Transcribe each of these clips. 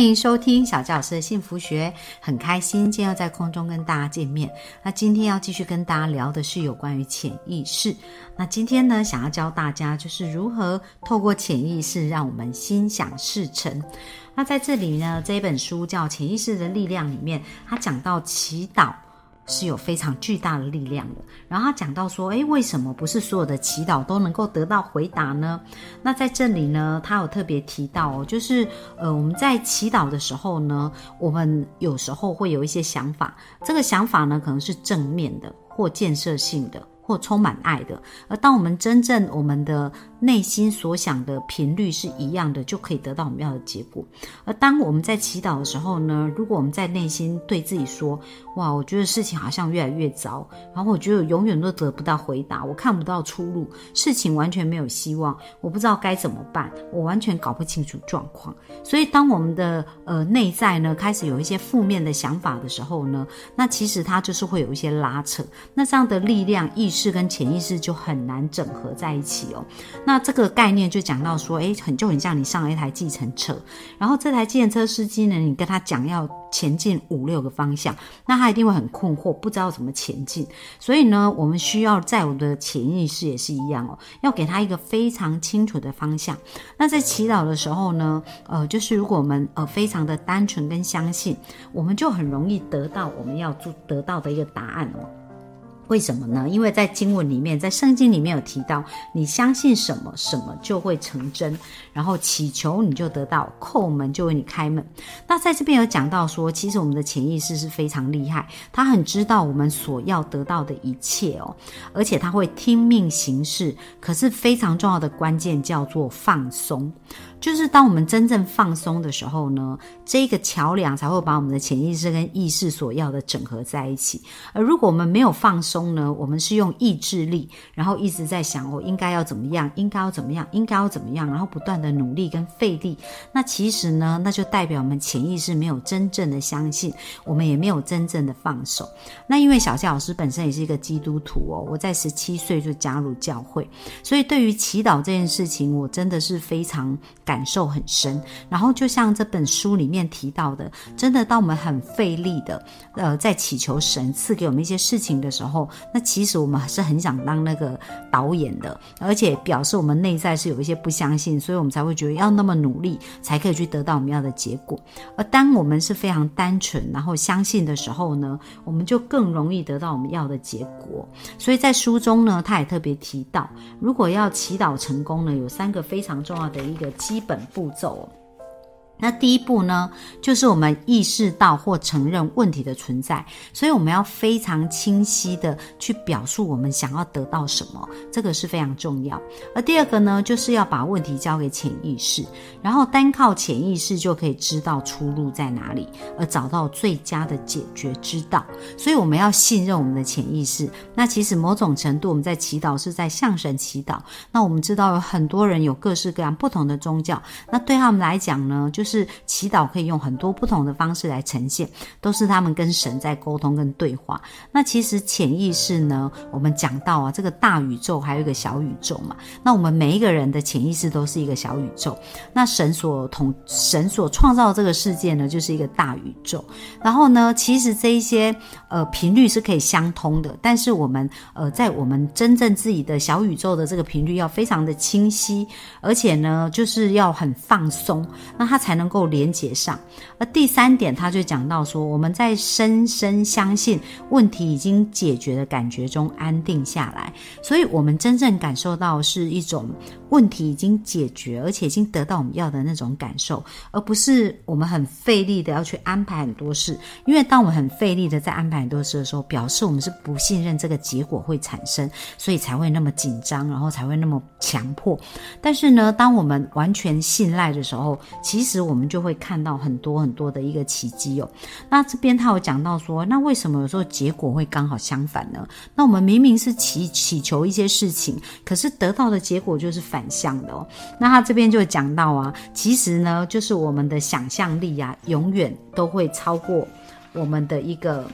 欢迎收听小教老师的幸福学，很开心今天要在空中跟大家见面。那今天要继续跟大家聊的是有关于潜意识。那今天呢，想要教大家就是如何透过潜意识让我们心想事成。那在这里呢，这本书叫《潜意识的力量》里面，它讲到祈祷。是有非常巨大的力量的。然后他讲到说，诶，为什么不是所有的祈祷都能够得到回答呢？那在这里呢，他有特别提到哦，就是呃，我们在祈祷的时候呢，我们有时候会有一些想法，这个想法呢，可能是正面的或建设性的。或充满爱的，而当我们真正我们的内心所想的频率是一样的，就可以得到我们要的结果。而当我们在祈祷的时候呢，如果我们在内心对自己说：“哇，我觉得事情好像越来越糟，然后我觉得永远都得不到回答，我看不到出路，事情完全没有希望，我不知道该怎么办，我完全搞不清楚状况。”所以，当我们的呃内在呢开始有一些负面的想法的时候呢，那其实它就是会有一些拉扯。那这样的力量意识。跟潜意识就很难整合在一起哦。那这个概念就讲到说，哎，很就很像你上了一台计程车，然后这台计程车司机呢，你跟他讲要前进五六个方向，那他一定会很困惑，不知道怎么前进。所以呢，我们需要在我们的潜意识也是一样哦，要给他一个非常清楚的方向。那在祈祷的时候呢，呃，就是如果我们呃非常的单纯跟相信，我们就很容易得到我们要做得到的一个答案。为什么呢？因为在经文里面，在圣经里面有提到，你相信什么，什么就会成真。然后祈求你就得到，叩门就为你开门。那在这边有讲到说，其实我们的潜意识是非常厉害，他很知道我们所要得到的一切哦，而且他会听命行事。可是非常重要的关键叫做放松。就是当我们真正放松的时候呢，这个桥梁才会把我们的潜意识跟意识所要的整合在一起。而如果我们没有放松中呢，我们是用意志力，然后一直在想我应该要怎么样，应该要怎么样，应该要怎么样，然后不断的努力跟费力。那其实呢，那就代表我们潜意识没有真正的相信，我们也没有真正的放手。那因为小谢老师本身也是一个基督徒哦，我在十七岁就加入教会，所以对于祈祷这件事情，我真的是非常。感受很深，然后就像这本书里面提到的，真的当我们很费力的，呃，在祈求神赐给我们一些事情的时候，那其实我们是很想当那个导演的，而且表示我们内在是有一些不相信，所以我们才会觉得要那么努力才可以去得到我们要的结果。而当我们是非常单纯，然后相信的时候呢，我们就更容易得到我们要的结果。所以在书中呢，他也特别提到，如果要祈祷成功呢，有三个非常重要的一个基。基本步骤。那第一步呢，就是我们意识到或承认问题的存在，所以我们要非常清晰的去表述我们想要得到什么，这个是非常重要。而第二个呢，就是要把问题交给潜意识，然后单靠潜意识就可以知道出路在哪里，而找到最佳的解决之道。所以我们要信任我们的潜意识。那其实某种程度我们在祈祷是在向神祈祷。那我们知道有很多人有各式各样不同的宗教，那对他们来讲呢，就是。是祈祷可以用很多不同的方式来呈现，都是他们跟神在沟通跟对话。那其实潜意识呢，我们讲到啊，这个大宇宙还有一个小宇宙嘛。那我们每一个人的潜意识都是一个小宇宙。那神所同神所创造这个世界呢，就是一个大宇宙。然后呢，其实这一些呃频率是可以相通的，但是我们呃在我们真正自己的小宇宙的这个频率要非常的清晰，而且呢，就是要很放松，那它才能。能够连接上，而第三点，他就讲到说，我们在深深相信问题已经解决的感觉中安定下来，所以我们真正感受到是一种问题已经解决，而且已经得到我们要的那种感受，而不是我们很费力的要去安排很多事。因为当我们很费力的在安排很多事的时候，表示我们是不信任这个结果会产生，所以才会那么紧张，然后才会那么强迫。但是呢，当我们完全信赖的时候，其实。我们就会看到很多很多的一个奇迹哦。那这边他有讲到说，那为什么有时候结果会刚好相反呢？那我们明明是祈祈求一些事情，可是得到的结果就是反反向的哦。那他这边就讲到啊，其实呢，就是我们的想象力啊，永远都会超过我们的一个，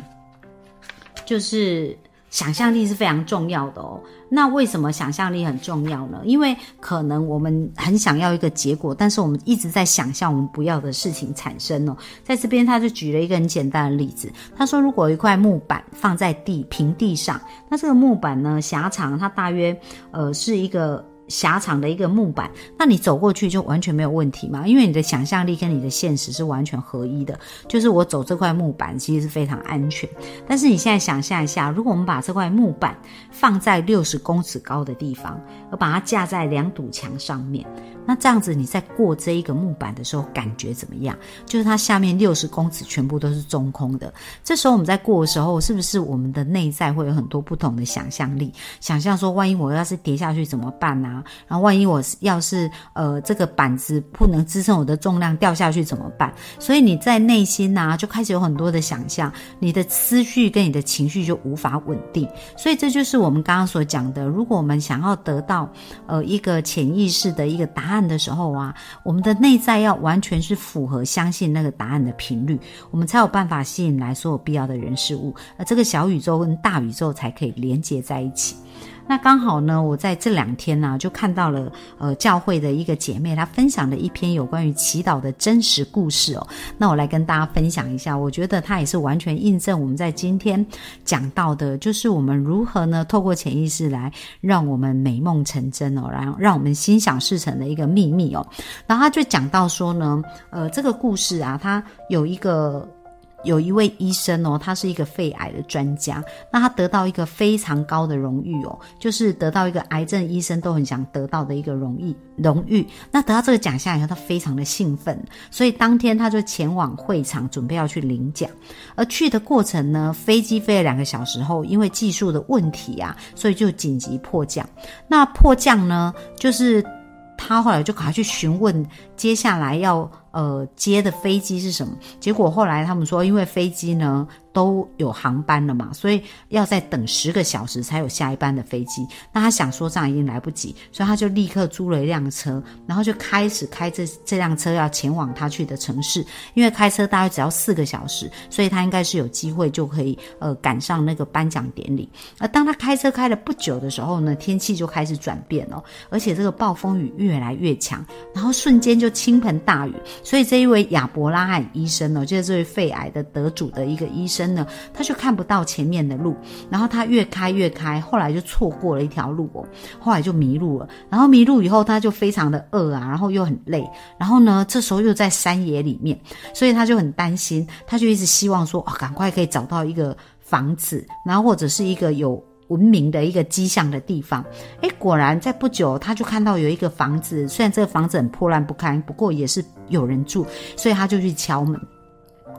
就是想象力是非常重要的哦。那为什么想象力很重要呢？因为可能我们很想要一个结果，但是我们一直在想象我们不要的事情产生哦。在这边他就举了一个很简单的例子，他说如果一块木板放在地平地上，那这个木板呢狭长，它大约呃是一个。狭长的一个木板，那你走过去就完全没有问题嘛？因为你的想象力跟你的现实是完全合一的。就是我走这块木板其实是非常安全。但是你现在想象一下，如果我们把这块木板放在六十公尺高的地方，而把它架在两堵墙上面。那这样子，你在过这一个木板的时候，感觉怎么样？就是它下面六十公尺全部都是中空的。这时候我们在过的时候，是不是我们的内在会有很多不同的想象力？想象说，万一我要是跌下去怎么办啊？然后万一我要是呃这个板子不能支撑我的重量掉下去怎么办？所以你在内心呐就开始有很多的想象，你的思绪跟你的情绪就无法稳定。所以这就是我们刚刚所讲的，如果我们想要得到呃一个潜意识的一个答案。案的时候啊，我们的内在要完全是符合相信那个答案的频率，我们才有办法吸引来所有必要的人事物，而这个小宇宙跟大宇宙才可以连接在一起。那刚好呢，我在这两天呢，就看到了呃教会的一个姐妹，她分享了一篇有关于祈祷的真实故事哦。那我来跟大家分享一下，我觉得它也是完全印证我们在今天讲到的，就是我们如何呢，透过潜意识来让我们美梦成真哦，然后让我们心想事成的一个秘密哦。然后他就讲到说呢，呃，这个故事啊，它有一个。有一位医生哦，他是一个肺癌的专家，那他得到一个非常高的荣誉哦，就是得到一个癌症医生都很想得到的一个荣誉荣誉。那得到这个奖项以后，他非常的兴奋，所以当天他就前往会场准备要去领奖。而去的过程呢，飞机飞了两个小时后，因为技术的问题啊，所以就紧急迫降。那迫降呢，就是他后来就赶快去询问接下来要。呃，接的飞机是什么？结果后来他们说，因为飞机呢都有航班了嘛，所以要再等十个小时才有下一班的飞机。那他想说这样已经来不及，所以他就立刻租了一辆车，然后就开始开这这辆车要前往他去的城市。因为开车大概只要四个小时，所以他应该是有机会就可以呃赶上那个颁奖典礼。而当他开车开了不久的时候呢，天气就开始转变了，而且这个暴风雨越来越强，然后瞬间就倾盆大雨。所以这一位亚伯拉罕医生呢，就是这位肺癌的得主的一个医生真的，他就看不到前面的路，然后他越开越开，后来就错过了一条路哦，后来就迷路了。然后迷路以后，他就非常的饿啊，然后又很累，然后呢，这时候又在山野里面，所以他就很担心，他就一直希望说，哦，赶快可以找到一个房子，然后或者是一个有。文明的一个迹象的地方，哎，果然在不久，他就看到有一个房子，虽然这个房子很破烂不堪，不过也是有人住，所以他就去敲门。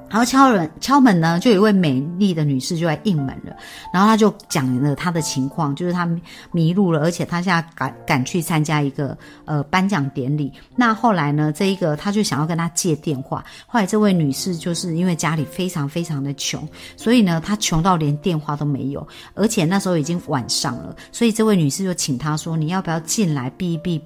然后敲人敲门呢，就有一位美丽的女士就来应门了。然后她就讲了她的情况，就是她迷路了，而且她现在赶赶去参加一个呃颁奖典礼。那后来呢，这一个她就想要跟他借电话。后来这位女士就是因为家里非常非常的穷，所以呢，她穷到连电话都没有，而且那时候已经晚上了，所以这位女士就请他说：“你要不要进来避一避？”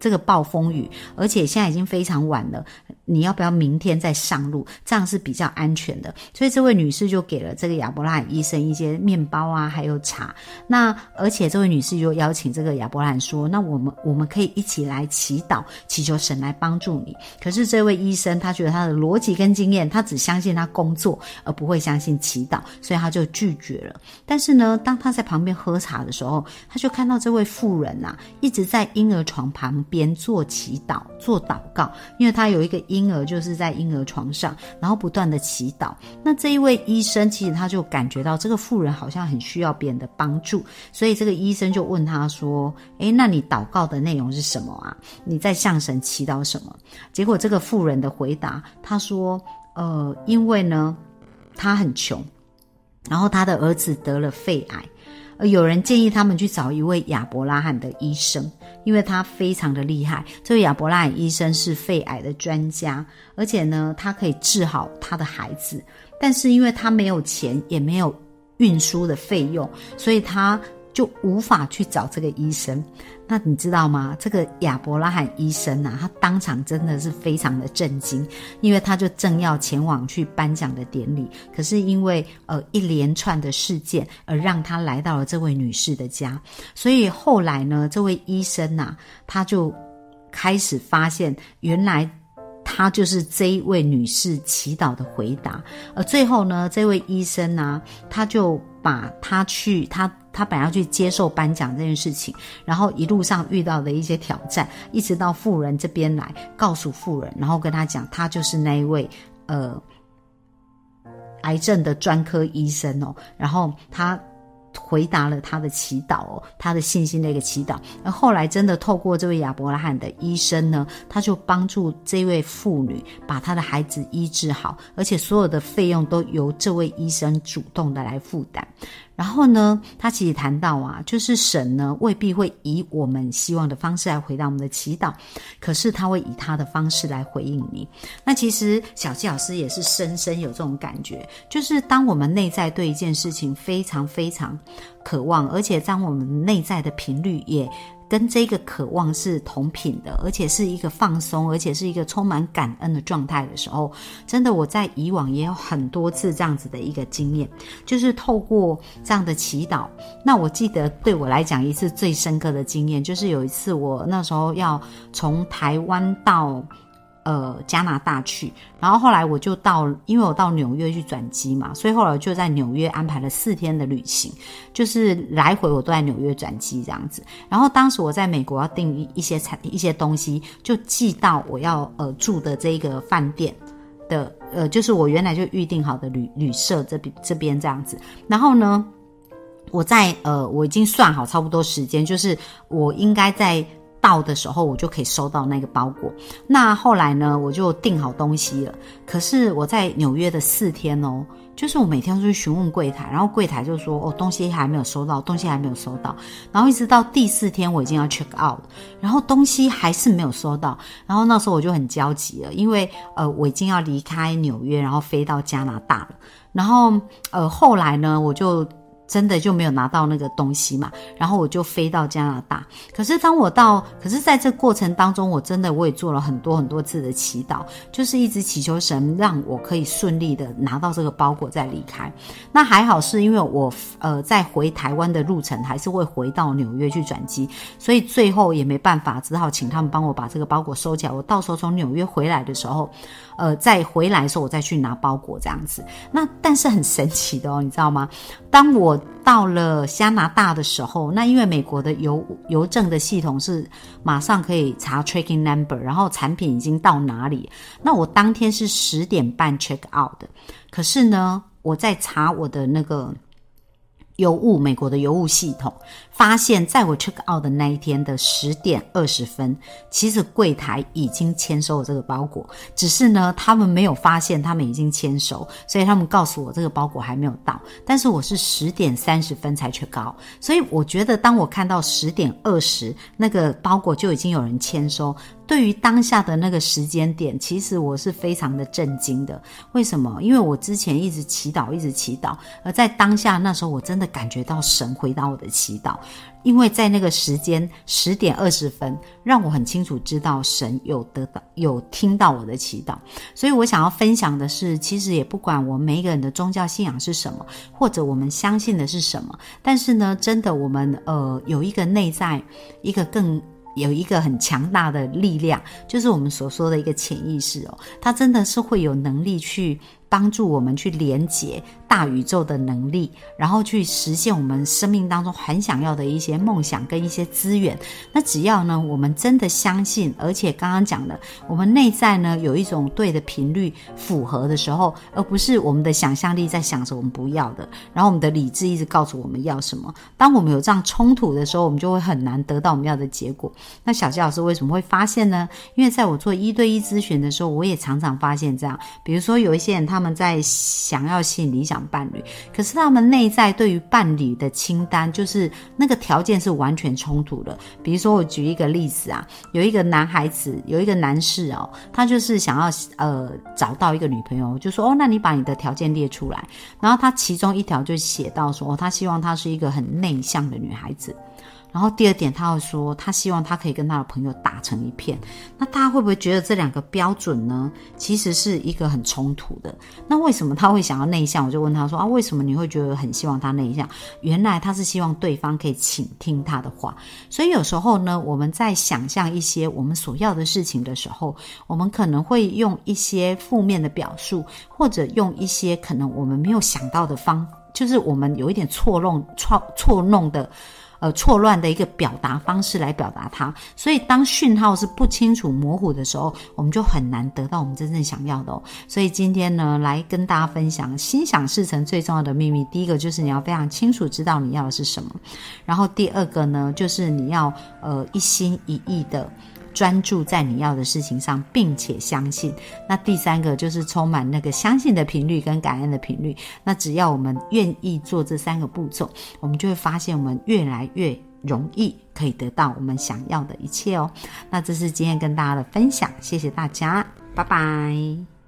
这个暴风雨，而且现在已经非常晚了，你要不要明天再上路？这样是比较安全的。所以这位女士就给了这个亚伯拉医生一些面包啊，还有茶。那而且这位女士就邀请这个亚伯拉说：“那我们我们可以一起来祈祷，祈求神来帮助你。”可是这位医生他觉得他的逻辑跟经验，他只相信他工作，而不会相信祈祷，所以他就拒绝了。但是呢，当他在旁边喝茶的时候，他就看到这位妇人呐，一直在婴儿床旁。边做祈祷、做祷告，因为他有一个婴儿，就是在婴儿床上，然后不断的祈祷。那这一位医生其实他就感觉到这个妇人好像很需要别人的帮助，所以这个医生就问他说：“诶，那你祷告的内容是什么啊？你在向神祈祷什么？”结果这个妇人的回答，他说：“呃，因为呢，他很穷，然后他的儿子得了肺癌。”有人建议他们去找一位亚伯拉罕的医生，因为他非常的厉害。这位亚伯拉罕医生是肺癌的专家，而且呢，他可以治好他的孩子。但是因为他没有钱，也没有运输的费用，所以他就无法去找这个医生。那你知道吗？这个亚伯拉罕医生啊，他当场真的是非常的震惊，因为他就正要前往去颁奖的典礼，可是因为呃一连串的事件而让他来到了这位女士的家，所以后来呢，这位医生呐，他就开始发现原来。他就是这一位女士祈祷的回答，而最后呢，这位医生呢，他就把他去他他本要去接受颁奖这件事情，然后一路上遇到的一些挑战，一直到富人这边来告诉富人，然后跟他讲，他就是那一位呃癌症的专科医生哦，然后他。回答了他的祈祷哦，他的信心的一个祈祷。而后来真的透过这位亚伯拉罕的医生呢，他就帮助这位妇女把她的孩子医治好，而且所有的费用都由这位医生主动的来负担。然后呢，他其实谈到啊，就是神呢未必会以我们希望的方式来回答我们的祈祷，可是他会以他的方式来回应你。那其实小纪老师也是深深有这种感觉，就是当我们内在对一件事情非常非常渴望，而且当我们内在的频率也。跟这个渴望是同频的，而且是一个放松，而且是一个充满感恩的状态的时候，真的我在以往也有很多次这样子的一个经验，就是透过这样的祈祷。那我记得对我来讲一次最深刻的经验，就是有一次我那时候要从台湾到。呃，加拿大去，然后后来我就到，因为我到纽约去转机嘛，所以后来就在纽约安排了四天的旅行，就是来回我都在纽约转机这样子。然后当时我在美国要订一一些产一些东西，就寄到我要呃住的这个饭店的呃，就是我原来就预定好的旅旅社这边这边这样子。然后呢，我在呃我已经算好差不多时间，就是我应该在。到的时候，我就可以收到那个包裹。那后来呢，我就订好东西了。可是我在纽约的四天哦，就是我每天都去询问柜台，然后柜台就说：“哦，东西还没有收到，东西还没有收到。”然后一直到第四天，我已经要 check out，然后东西还是没有收到。然后那时候我就很焦急了，因为呃，我已经要离开纽约，然后飞到加拿大了。然后呃，后来呢，我就。真的就没有拿到那个东西嘛？然后我就飞到加拿大。可是当我到，可是在这过程当中，我真的我也做了很多很多次的祈祷，就是一直祈求神让我可以顺利的拿到这个包裹再离开。那还好是因为我呃在回台湾的路程还是会回到纽约去转机，所以最后也没办法，只好请他们帮我把这个包裹收起来。我到时候从纽约回来的时候，呃，再回来的时候我再去拿包裹这样子。那但是很神奇的哦，你知道吗？当我到了加拿大的时候，那因为美国的邮邮政的系统是马上可以查 tracking number，然后产品已经到哪里。那我当天是十点半 check out 的，可是呢，我在查我的那个。邮务美国的邮务系统发现，在我 check out 的那一天的十点二十分，其实柜台已经签收了这个包裹，只是呢，他们没有发现他们已经签收，所以他们告诉我这个包裹还没有到。但是我是十点三十分才 check out，所以我觉得当我看到十点二十那个包裹就已经有人签收。对于当下的那个时间点，其实我是非常的震惊的。为什么？因为我之前一直祈祷，一直祈祷，而在当下那时候，我真的感觉到神回答我的祈祷。因为在那个时间十点二十分，让我很清楚知道神有得到、有听到我的祈祷。所以我想要分享的是，其实也不管我们每一个人的宗教信仰是什么，或者我们相信的是什么，但是呢，真的我们呃有一个内在一个更。有一个很强大的力量，就是我们所说的一个潜意识哦，它真的是会有能力去。帮助我们去连接大宇宙的能力，然后去实现我们生命当中很想要的一些梦想跟一些资源。那只要呢，我们真的相信，而且刚刚讲的，我们内在呢有一种对的频率符合的时候，而不是我们的想象力在想着我们不要的，然后我们的理智一直告诉我们要什么。当我们有这样冲突的时候，我们就会很难得到我们要的结果。那小谢老师为什么会发现呢？因为在我做一对一咨询的时候，我也常常发现这样，比如说有一些人他。他们在想要吸引理想伴侣，可是他们内在对于伴侣的清单，就是那个条件是完全冲突的。比如说，我举一个例子啊，有一个男孩子，有一个男士哦，他就是想要呃找到一个女朋友，就说哦，那你把你的条件列出来，然后他其中一条就写到说，哦他希望她是一个很内向的女孩子。然后第二点，他会说他希望他可以跟他的朋友打成一片。那大家会不会觉得这两个标准呢，其实是一个很冲突的？那为什么他会想要内向？我就问他说啊，为什么你会觉得很希望他内向？原来他是希望对方可以倾听他的话。所以有时候呢，我们在想象一些我们所要的事情的时候，我们可能会用一些负面的表述，或者用一些可能我们没有想到的方，就是我们有一点错弄、错错弄的。呃，错乱的一个表达方式来表达它，所以当讯号是不清楚、模糊的时候，我们就很难得到我们真正想要的哦。所以今天呢，来跟大家分享心想事成最重要的秘密。第一个就是你要非常清楚知道你要的是什么，然后第二个呢，就是你要呃一心一意的。专注在你要的事情上，并且相信。那第三个就是充满那个相信的频率跟感恩的频率。那只要我们愿意做这三个步骤，我们就会发现我们越来越容易可以得到我们想要的一切哦。那这是今天跟大家的分享，谢谢大家，拜拜。